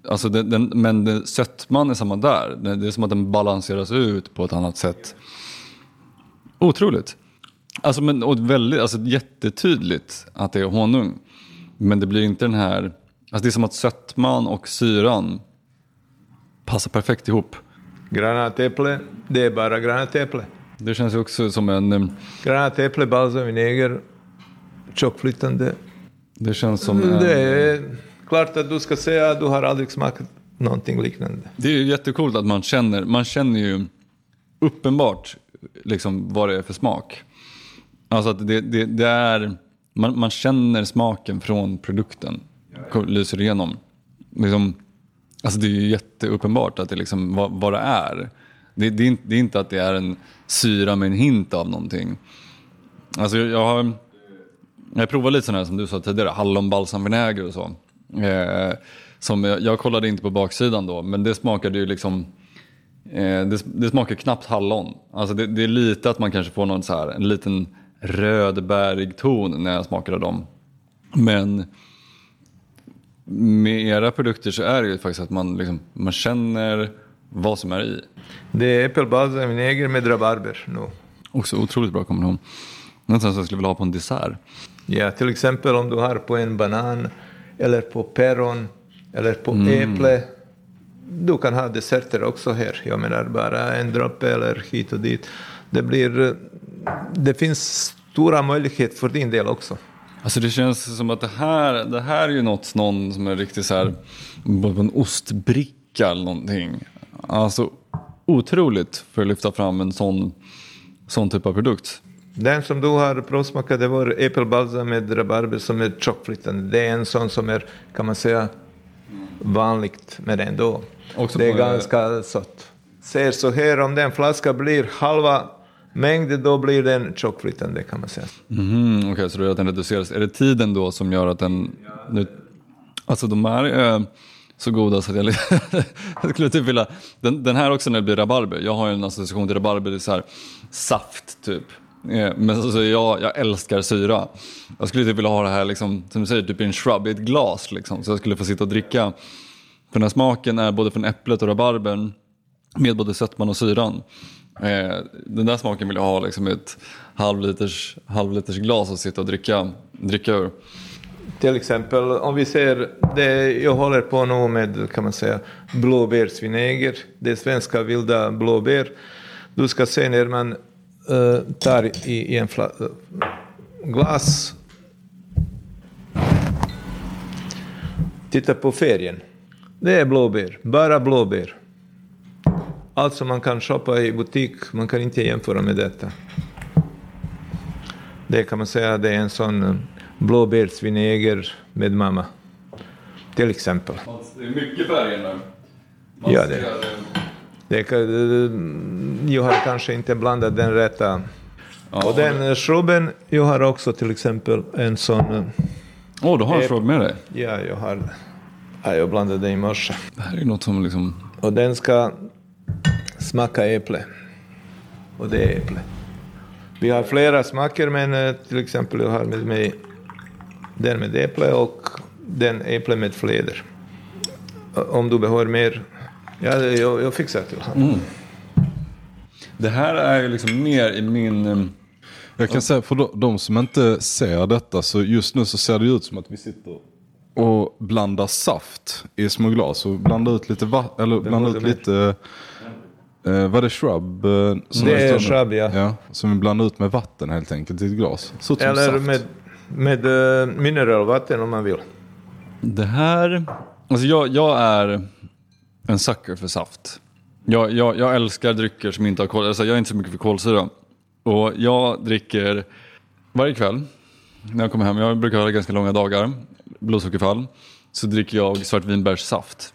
Alltså den, den, men det, sötman är samma där. Det, det är som att den balanseras ut på ett annat sätt. Otroligt. Alltså, men, och väldigt, alltså, jättetydligt att det är honung. Men det blir inte den här... Alltså, det är som att sötman och syran passar perfekt ihop. Granatäpple, det är bara granatäpple. Det känns också som en... Granatäpple, balsamvinäger, tjockflytande. Det känns som en, Mm, Det är klart att du ska säga att du har aldrig smakat någonting liknande. Det är ju jättecoolt att man känner, man känner ju uppenbart liksom vad det är för smak. Alltså att det, det, det är, man, man känner smaken från produkten, lyser igenom. Liksom, alltså det är ju jätteuppenbart att det liksom, vad, vad det är. Det, det, är inte, det är inte att det är en syra med en hint av någonting. Alltså jag, jag har jag provade lite sådana här som du sa tidigare, hallonbalsamvinäger och så. Eh, som jag, jag kollade inte på baksidan då, men det smakade ju liksom eh, det, det smakar knappt hallon. Alltså det, det är lite att man kanske får någon så här, en liten rödbärig ton när jag smakade dem. Men med era produkter så är det ju faktiskt att man, liksom, man känner vad som är i. Det är äppelbalsamvinäger med rabarber nu. Också otroligt bra kombination. Nästan så jag skulle vilja ha på en dessert. Ja, till exempel om du har på en banan eller på päron eller på äpple. Du kan ha desserter också här. Jag menar bara en droppe eller hit och dit. Det, blir, det finns stora möjligheter för din del också. Alltså det känns som att det här, det här är ju något, någon som är riktigt så här, på en ostbricka eller någonting. Alltså otroligt för att lyfta fram en sån, sån typ av produkt. Den som du har provsmakat det var äppelbalsam med rabarber som är tjockflytande. Det är en sån som är, kan man säga, vanligt med den då. Också det är ganska sött. Ser så här, om den flaska blir halva mängd, då blir den tjockflytande kan man säga. Mm, Okej, så du är att den reduceras. Är det tiden då som gör att den... Nu, alltså de här är så goda så att jag, jag skulle typ vilja... Den, den här också när det blir rabarber. Jag har ju en association till rabarber, det är så här saft typ. Eh, men alltså, jag, jag älskar syra. Jag skulle typ vilja ha det här, liksom, som du säger, typ i en shrub, i ett glas. Liksom, så jag skulle få sitta och dricka. För den här smaken är både från äpplet och rabarbern med både sötman och syran. Eh, den där smaken vill jag ha liksom, i ett halvliters, halvliters glas och sitta och dricka, dricka ur. Till exempel om vi ser, det, jag håller på nu med kan man säga blåbärsvinäger. Det är svenska vilda blåbär. Du ska se när man eh, tar i, i en fla, eh, glas. Titta på färgen. Det är blåbär, bara blåbär. Allt som man kan shoppa i butik, man kan inte jämföra med detta. Det kan man säga, det är en sån eh, blåbärsvinäger med mamma. Till exempel. Det är mycket färger nu. Ja, det- Det kan, eh, jag har kanske inte blandat den rätta. och den eh, shrubben, jag har också till exempel en sån... eh, Åh, du har en fråga med dig. Ja, jag har... Ja, jag blandade den i morse. Det här är något som liksom... Och den ska smaka äpple. Och det är äpple. Vi har flera smaker, men eh, till exempel jag har med mig den med äpple och den äpple med fläder. Om du behöver mer, ja, jag, jag fixar till honom. Det här är ju liksom mer i min... eh, Jag kan säga för de, som inte ser detta så just nu så ser det ut som att vi sitter och blandar saft i små glas och blandar ut lite vatten, eller blandar ut lite, eh, vad är det, shrub? eh, som Det är shrub, ja. ja. Som vi blandar ut med vatten helt enkelt i ett glas. Så som Eller saft. med Med uh, mineralvatten om man vill. Det här, alltså jag, jag är en sucker för saft. Jag, jag, jag älskar drycker som inte har kolsyra, alltså jag är inte så mycket för kolsyra. Och jag dricker varje kväll när jag kommer hem, jag brukar ha ganska långa dagar, blodsockerfall, så dricker jag svartvinbärssaft.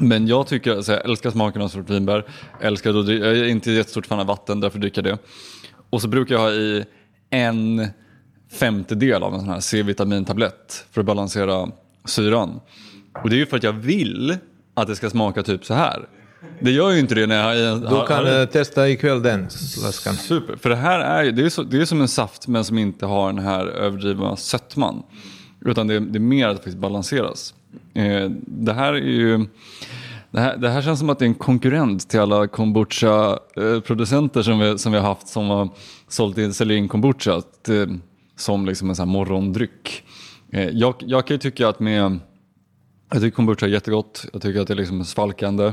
Men jag tycker, alltså jag älskar smaken av svartvinbär, älskar då, jag är inte jättestort fan av vatten, därför dricker jag det. Och så brukar jag ha i en femtedel av en sån här C-vitamintablett för att balansera syran. Och det är ju för att jag vill att det ska smaka typ så här. Det gör ju inte det när jag har... Du kan har, testa ikväll den flaskan. Super, för det här är, det är, så, det är som en saft men som inte har den här överdrivna sötman. Utan det, det är mer att det faktiskt balanseras. Eh, det här är ju... Det här, det här, känns som att det är en konkurrent till alla kombucha-producenter eh, som vi, som vi har haft som har sålt in, säljer in kombucha till, eh, som liksom en sån morgondryck. Jag, jag kan ju tycka att med jag tycker kombucha är jättegott, jag tycker att det är liksom svalkande.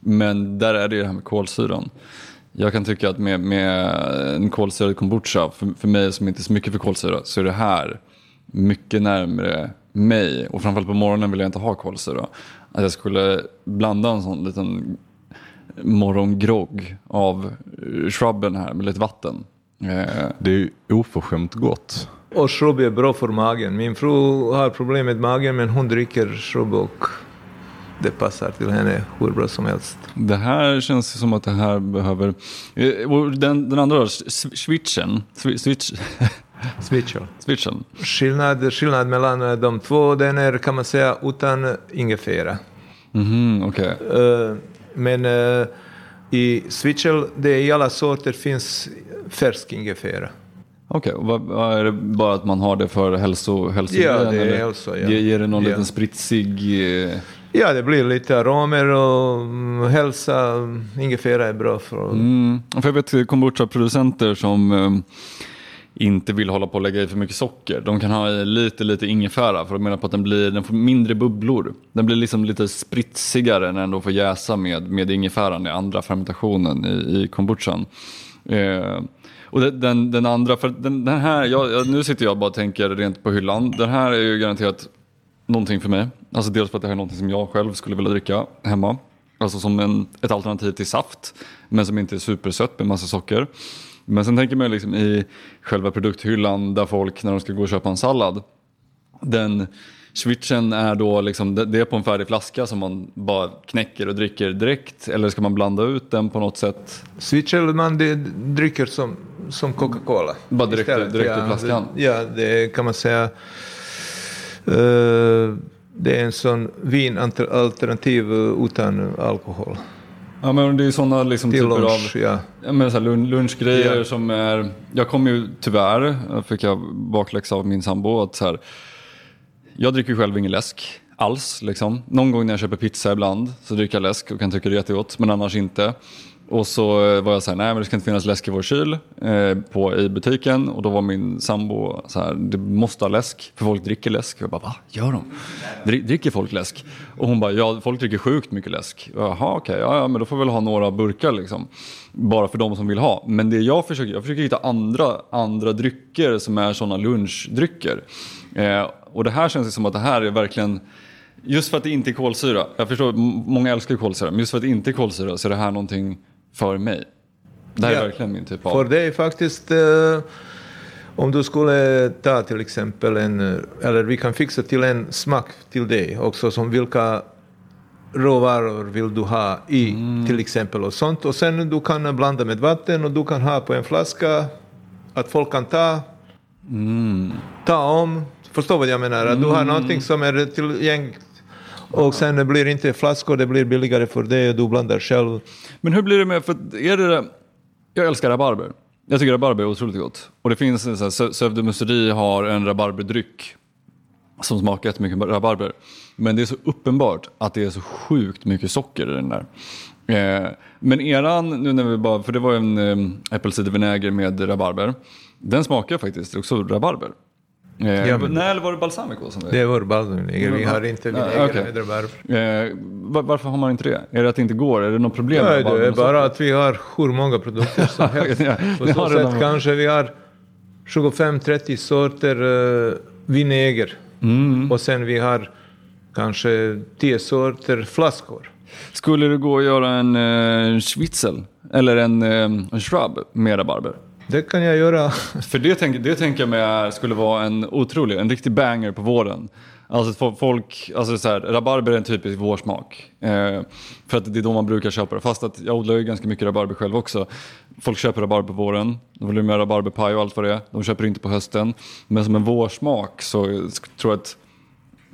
Men där är det ju det här med kolsyran. Jag kan tycka att med, med en kolsyrad kombucha, för, för mig som inte är så mycket för kolsyra, så är det här mycket närmare mig. Och framförallt på morgonen vill jag inte ha kolsyra. Att jag skulle blanda en sån liten morgongrogg av shrubben här med lite vatten. Eh, det är ju oförskämt gott. Och shrub är bra för magen. Min fru har problem med magen men hon dricker shrub och det passar till henne hur bra som helst. Det här känns som att det här behöver... Eh, den, den andra då, switchen. Switch. Switchen. Switchen. Skillnad, skillnad mellan eh, de två, den är kan man säga utan ingefära. Mm, okay. Eh, men uh, i switchel, det i alla sorter finns färsk ingefära. Okej, okay, är det bara att man har det för hälso, hälsogrejen? Ja, det är hälso, ja. Ger det någon ja. liten spritsig... Ja, det blir lite aromer och mm, hälsa. Ingefära är bra för... Mm. För jag vet kombucha-producenter som um, inte vill hålla på och lägga i för mycket socker. De kan ha i lite, lite ingefära för de menar på att den, blir, den får mindre bubblor. Den blir liksom lite spritsigare när den då får jäsa med, med ingefäran i andra fermentationen i, i kombuchan. Eh, och den, den, andra, för den, den här, jag, nu sitter jag bara och tänker rent på hyllan. Den här är ju garanterat någonting för mig. Alltså dels för att det här är någonting som jag själv skulle vilja dricka hemma. Alltså som en, ett alternativ till saft. Men som inte är supersött med massa socker. Men sen tänker man liksom i själva produkthyllan där folk när de ska gå och köpa en sallad. Den switchen är då liksom, det är på en färdig flaska som man bara knäcker och dricker direkt. Eller ska man blanda ut den på något sätt? Switchen man det, dricker som, som Coca-Cola. Bara direkt, direkt ja, ur flaskan? Det, ja, det kan man säga. Uh, det är en sån vinalternativ utan alkohol. Ja men det är sådana liksom Till typer lunch, av ja. Ja, men så lunch, lunchgrejer ja. som är... Jag kommer ju tyvärr, fick jag bakläxa av min sambo, att så här, jag dricker själv ingen läsk alls. Liksom. Någon gång när jag köper pizza ibland så dricker jag läsk och kan tycka det är jättegott, men annars inte. Och så eh, var jag så här, nej men det ska inte finnas läsk i vår kyl eh, på, i butiken. Och då var min sambo så här, det måste ha läsk, för folk dricker läsk. Jag bara, va? Gör de? dricker folk läsk? Och hon bara, ja folk dricker sjukt mycket läsk. Jaha okej, okay, ja, ja men då får vi väl ha några burkar liksom. Bara för de som vill ha. Men det jag försöker, jag försöker hitta andra, andra drycker som är sådana lunchdrycker. Eh, och det här känns som att det här är verkligen Just för att det inte är kolsyra. Jag förstår, många älskar kolsyra. Men just för att det inte är kolsyra så är det här någonting för mig. Det här ja, är verkligen min typ av... För det är faktiskt... Eh, om du skulle ta till exempel en... Eller vi kan fixa till en smak till dig också, som vilka råvaror vill du ha i mm. till exempel och sånt. Och sen du kan blanda med vatten och du kan ha på en flaska att folk kan ta, mm. ta om. Förstår vad jag menar? Att du har mm. någonting som är tillgängligt och sen blir det inte flaskor, det blir billigare för det, du blandar själv. Men hur blir det med, för är det, jag älskar rabarber. Jag tycker rabarber är otroligt gott. Och det finns, Sövde Musteri har en rabarberdryck som smakar jättemycket rabarber. Men det är så uppenbart att det är så sjukt mycket socker i den där. Eh, men eran, nu när vi bara, för det var en eh, äppelcidervinäger med rabarber. Den smakar faktiskt också rabarber. Eh, eller var det balsamico? Som det var balsamico. Vi har inte vinäger okay. rabarber. Eh, varför har man inte det? Är det att det inte går? Är det något problem? Nej, det är bara att vi har hur många produkter som helst. ja, På så sätt kanske vi har 25-30 sorter uh, vinäger. Mm. Och sen vi har kanske 10 sorter flaskor. Skulle det gå att göra en eh, schwitzel eller en, eh, en shrub med rabarber? Det kan jag göra. För det, tänk, det tänker jag mig skulle vara en otrolig, en riktig banger på våren. Alltså folk, alltså så här, rabarber är en typisk vårsmak. Eh, för att det är då man brukar köpa det. Fast att jag odlar ju ganska mycket rabarber själv också. Folk köper rabarber på våren. De vill med rabarberpaj och allt vad det är. De köper inte på hösten. Men som en vårsmak så tror jag att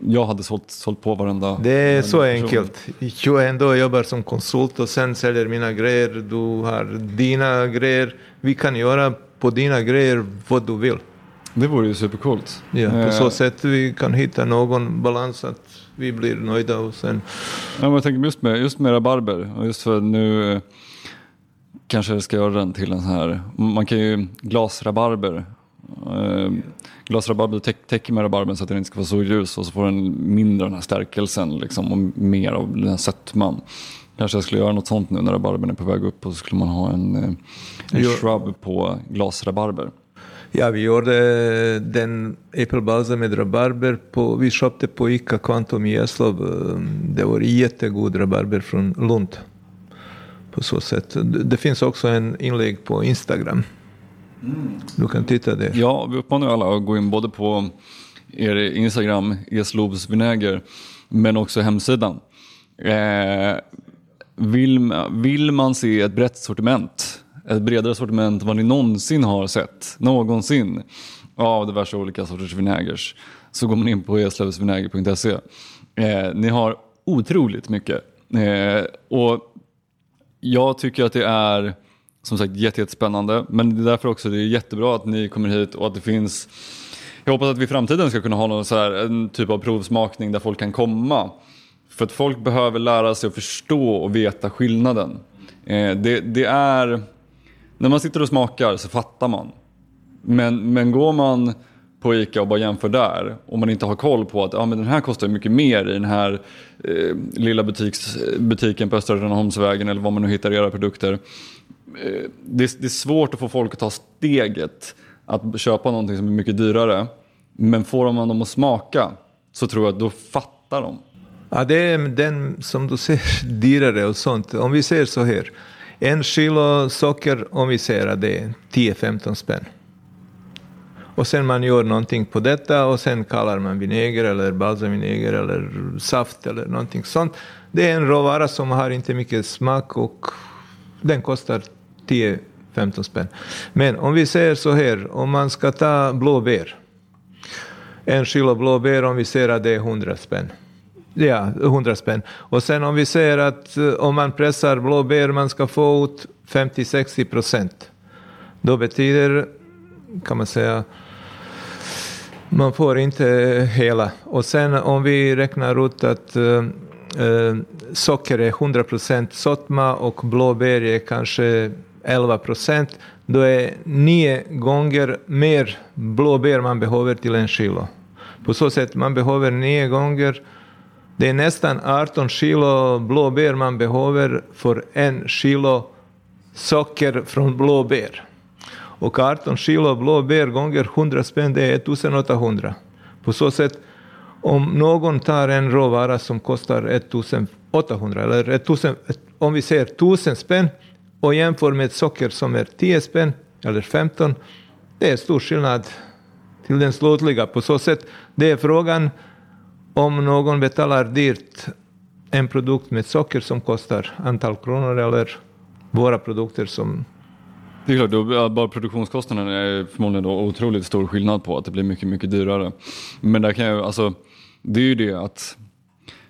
jag hade sålt, sålt på varenda... Det är så person. enkelt. Jag ändå jobbar som konsult och sen säljer mina grejer. Du har dina grejer. Vi kan göra på dina grejer vad du vill. Det vore ju supercoolt. Ja, på Eh, så sätt vi kan hitta någon balans att vi blir nöjda och sen... Ja, men jag tänker just med, just med rabarber. Och just för nu eh, kanske jag ska göra den till en sån här. Man kan ju glasrabarber. Eh, glasrabarber täck, täcker med rabarbern så att den inte ska vara så ljus och så får den mindre den här stärkelsen liksom, och mer av den här sötman. Kanske jag skulle göra något sånt nu när rabarbern är på väg upp och så skulle man ha en, eh, en Jo. shrub på glasrabarber. Ja, vi gjorde den Apple Balsam med rabarber. På, vi köpte på Ica Quantum i Eslöv. Eh, Det var jättegod rabarber från Lund. På så sätt. Det finns också en inlägg på Instagram. Du kan titta där. Ja, vi uppmanar ju alla att gå in både på er Instagram, eslobsvinäger, men också hemsidan. Eh, vill, vill man se ett brett sortiment, ett bredare sortiment än vad ni någonsin har sett, någonsin, av diverse olika sorters vinägers, så går man in på eslövsvinäger.se. Eh, ni har otroligt mycket. Eh, och jag tycker att det är som sagt jättespännande. Men det är därför också det är jättebra att ni kommer hit och att det finns jag hoppas att vi i framtiden ska kunna ha någon så här, en typ av provsmakning där folk kan komma. För att folk behöver lära sig att förstå och veta skillnaden. Eh, det, det är... När man sitter och smakar så fattar man. Men, men går man på ICA och bara jämför där och man inte har koll på att ah, men den här kostar mycket mer i den här eh, lilla butiks, butiken på Östra Rönneholmsvägen eller var man nu hittar era produkter. Eh, det, är- det är svårt att få folk att ta steget att köpa någonting som är mycket dyrare. Men får man dem att smaka så tror jag att då fattar de. Ja, det är den som du ser dyrare och sånt. Om vi ser så här. En kilo socker, om vi säger att det är 10-15 spänn. Och sen man gör någonting på detta och sen kallar man vinäger eller balsamvinäger eller saft eller någonting sånt. Det är en råvara som har inte mycket smak och den kostar 10-15 spänn. Men om vi säger så här, om man ska ta blåbär. En kilo blåbär om vi säger att det är 100 spänn. Ja, 100 spänn. Och sen om vi säger att eh, om man pressar blåbär man ska få ut 50-60 procent. Då betyder, kan man säga, man får inte hela. Och sen om vi räknar ut att eh, eh socker är 100 procent sötma och blåbär är kanske 11 procent, då är nio gånger mer blåbär man behöver till en kilo. På så sätt man behöver nio gånger det är nästan 18 kilo blåbär man behöver för en kilo socker från blåbär. Och 18 kilo blåbär gånger 100 spänn, det är 1800. På så sätt, om någon tar en råvara som kostar 1800, eller 1000, om vi säger 1000 spänn, och jämför med socker som är 10 spänn, eller 15, det är stor skillnad till den slutliga. På så sätt, det är frågan om någon betalar dyrt en produkt med socker som kostar antal kronor eller våra produkter som... Det är klart, då, bara produktionskostnaden är förmodligen då otroligt stor skillnad på att det blir mycket, mycket dyrare. Men där kan jag, alltså, det är ju det att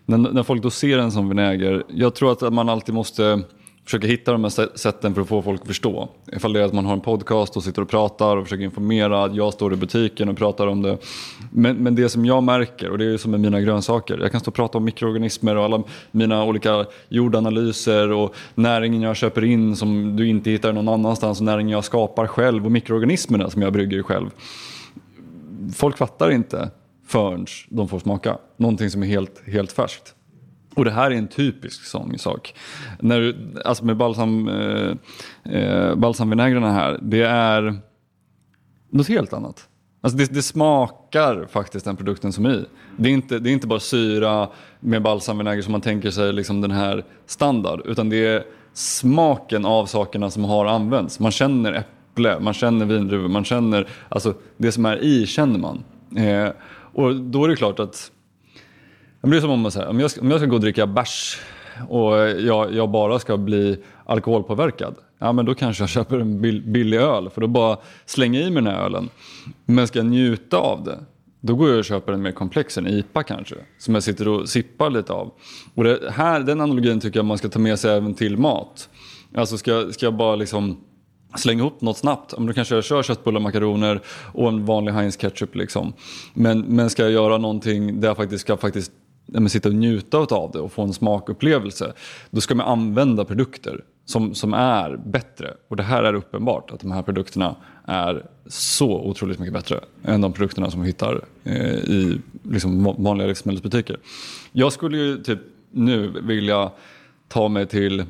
när, när folk då ser en som vinäger, jag tror att man alltid måste försöka hitta de här sätten för att få folk att förstå. Ifall det är att man har en podcast och sitter och pratar och försöker informera, att jag står i butiken och pratar om det. Men, men det som jag märker, och det är ju som med mina grönsaker, jag kan stå och prata om mikroorganismer och alla mina olika jordanalyser och näringen jag köper in som du inte hittar någon annanstans och näringen jag skapar själv och mikroorganismerna som jag brygger själv. Folk fattar inte förrän de får smaka någonting som är helt, helt färskt. Och det här är en typisk sån sak. När, alltså med balsam, eh, eh balsamvinägrarna här, det är något helt annat. Alltså det, det, smakar faktiskt den produkten som är i. Det är inte, det är inte bara syra med balsamvinäger som man tänker sig liksom den här standard. Utan det är smaken av sakerna som har använts. Man känner äpple, man känner vindruvor, man känner, alltså det som är i känner man. Eh, och då är det klart att, det är som om man säger, om jag, ska, om jag ska gå och dricka bärs och jag, jag, bara ska bli alkoholpåverkad, ja men då kanske jag köper en billig öl för då bara slänger i mig den här ölen. Men ska jag njuta av det, då går jag och köper en mer komplex, en IPA kanske, som jag sitter och sippar lite av. Och det här, den analogin tycker jag man ska ta med sig även till mat. Alltså ska, ska jag bara liksom slänga ihop något snabbt. Då kanske jag kör köttbullar, makaroner och en vanlig Heinz ketchup. Liksom. Men, men ska jag göra någonting där jag faktiskt ska faktiskt sitta och njuta av det och få en smakupplevelse. Då ska man använda produkter som, som är bättre. Och det här är uppenbart att de här produkterna är så otroligt mycket bättre än de produkterna som vi hittar eh, i liksom, vanliga livsmedelsbutiker. Jag skulle ju typ nu vilja ta mig till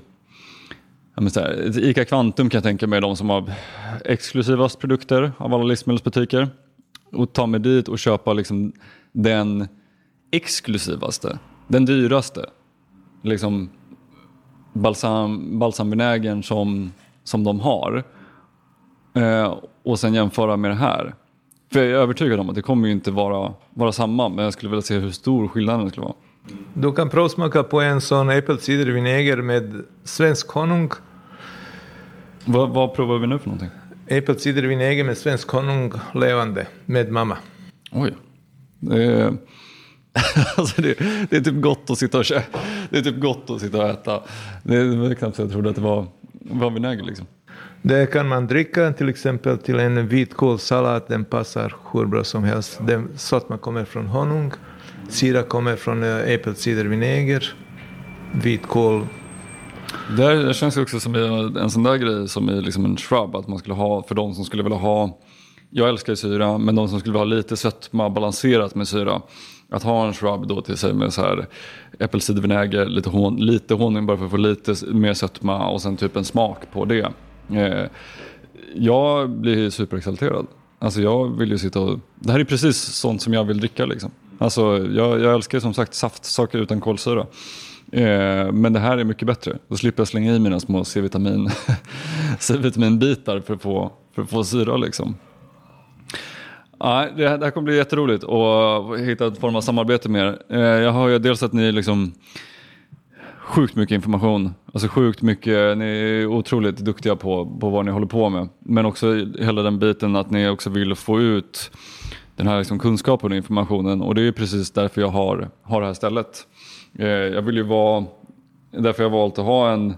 här, Ica Kvantum kan jag tänka mig de som har exklusivast produkter av alla livsmedelsbutiker. Och ta mig dit och köpa liksom den exklusivaste, den dyraste. Liksom balsam, balsamvinägern som, som de har. Eh, och sen jämföra med det här. För jag är övertygad om att det kommer ju inte vara, vara samma, men jag skulle vilja se hur stor skillnaden skulle vara. Du kan provsmaka på en sån äppelcidervinäger med svensk honung. Vad, vad provar vi nu för någonting? Äppelcidervinäger med svensk honung levande med mamma. Oj. Det är, alltså det, det, är typ gott att sitta och. Det är typ gott att sitta och äta. Det var knappt så jag trodde att det var, var vinäger liksom. Det kan man dricka till exempel till en vitkålssallad. Den passar hur bra som helst. Den sötma kommer från honung. Sira kommer från eh, äppelcidervinäger. Vitkål. Det känns också som en sån där grej som är liksom en shrub. Att man skulle ha, för de som skulle vilja ha, jag älskar syra, men de som skulle vilja ha lite sötma balanserat med syra. Att ha en shrub då till sig med så här äppelcidervinäger, lite, hon, lite honung bara för att få lite mer sötma och sen typ en smak på det. Eh, jag blir superexalterad. Alltså jag vill ju sitta och... Det här är precis sånt som jag vill dricka liksom. Alltså jag, jag älskar som sagt saftsaker utan kolsyra. Eh, men det här är mycket bättre. Då slipper jag slänga i mina små C-vitamin, C-vitaminbitar för att få, för att få syra liksom. Ja, det, här kommer bli jätteroligt att hitta en form av samarbete med er. Eh, jag har ju dels att ni liksom sjukt mycket information. Alltså sjukt mycket, ni är otroligt duktiga på, på vad ni håller på med. Men också hela den biten att ni också vill få ut den här liksom kunskapen och informationen. Och det är precis därför jag har, har det här stället. Eh, jag vill ju vara, därför jag har valt att ha en,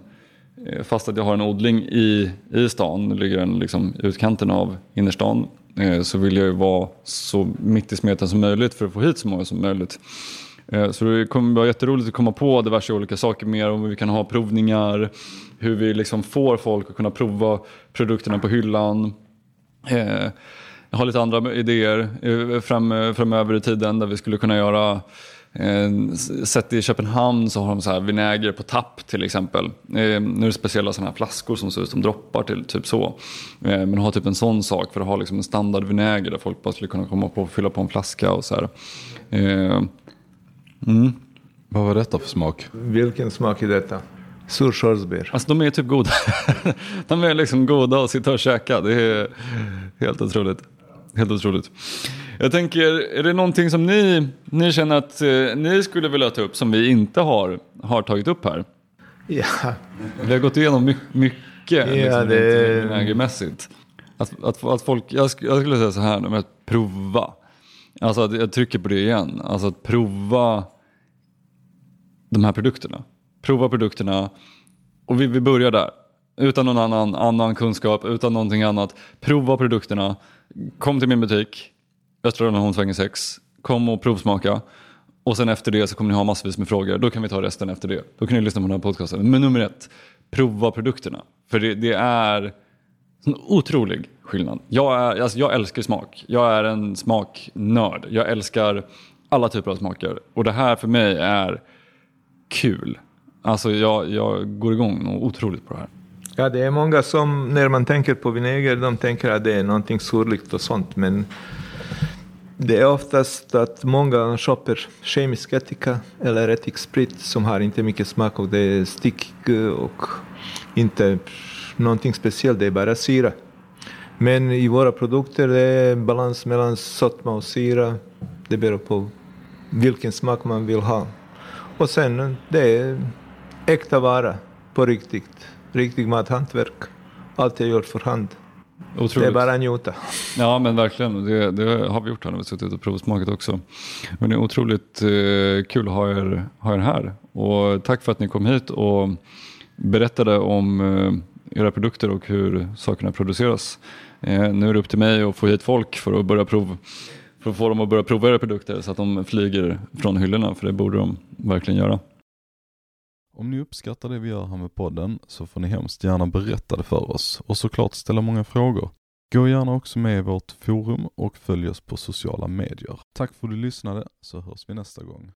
Eh, fast att jag har en odling i, i stan, ligger den liksom utkanten av innerstan, eh, så vill jag ju vara så mitt i smeten som möjligt för att få hit så många som möjligt. Eh, så det kommer vara jätteroligt att komma på diverse olika saker mer om hur vi kan ha provningar, hur vi liksom får folk att kunna prova produkterna på hyllan. Jag har lite andra idéer fram, framöver i tiden där vi skulle kunna göra Sett i Köpenhamn så har de så här vinäger på tapp till exempel. Nu är det speciella sådana här flaskor som ser ut som droppar till typ så. Men ha typ en sån sak för att ha liksom en standardvinäger där folk bara skulle kunna komma på och fylla på en flaska och så här. Mm. Vad var detta för smak? Vilken smak är detta? Surkörsbär. Alltså de är typ goda. de är liksom goda att sitta och käka. Det är helt otroligt. Helt otroligt. Jag tänker, är det någonting som ni, ni känner att eh, ni skulle vilja ta upp som vi inte har, har tagit upp här? Ja. Vi har gått igenom mycket, mycket ja, liksom, det... Att, att, att folk, jag, jag skulle säga så här, med att prova. Alltså att jag trycker på det igen. Alltså att prova de här produkterna. Prova produkterna och vi, vi börjar där. Utan någon annan, annan kunskap, utan någonting annat. Prova produkterna. Kom till min butik, Östra Rönneholmsvägen 6. Kom och provsmaka. Och sen efter det så kommer ni ha massvis med frågor. Då kan vi ta resten efter det. Då kan ni lyssna på den här podcasten. Men nummer ett, prova produkterna. För det, det är en otrolig skillnad. Jag, är, alltså jag älskar smak. Jag är en smaknörd. Jag älskar alla typer av smaker. Och det här för mig är kul. Alltså jag, jag går igång otroligt på det här. Ja, det är många som när man tänker på vinäger, de tänker att det är någonting surligt och sånt. Men det är oftast att många köper kemisk etika eller ättiksprit som har inte mycket smak och det är stickig och inte någonting speciellt, det är bara syra. Men i våra produkter det är balans mellan sötma och syra. Det beror på vilken smak man vill ha. Och sen det är äkta vara på riktigt. Riktigt mathantverk. Allt är gjort för hand. Otroligt. Det är bara att njuta. Ja men verkligen, det, det har vi gjort här när vi suttit och provsmakat också. Men det är otroligt eh, kul att ha er, ha er här. Och tack för att ni kom hit och berättade om eh, era produkter och hur sakerna produceras. Eh, nu är det upp till mig att få hit folk för att, börja prov, för att få dem att börja prova era produkter så att de flyger från hyllorna, för det borde de verkligen göra. Om ni uppskattar det vi gör här med podden så får ni hemskt gärna berätta det för oss och såklart ställa många frågor. Gå gärna också med i vårt forum och följ oss på sociala medier. Tack för att du lyssnade så hörs vi nästa gång.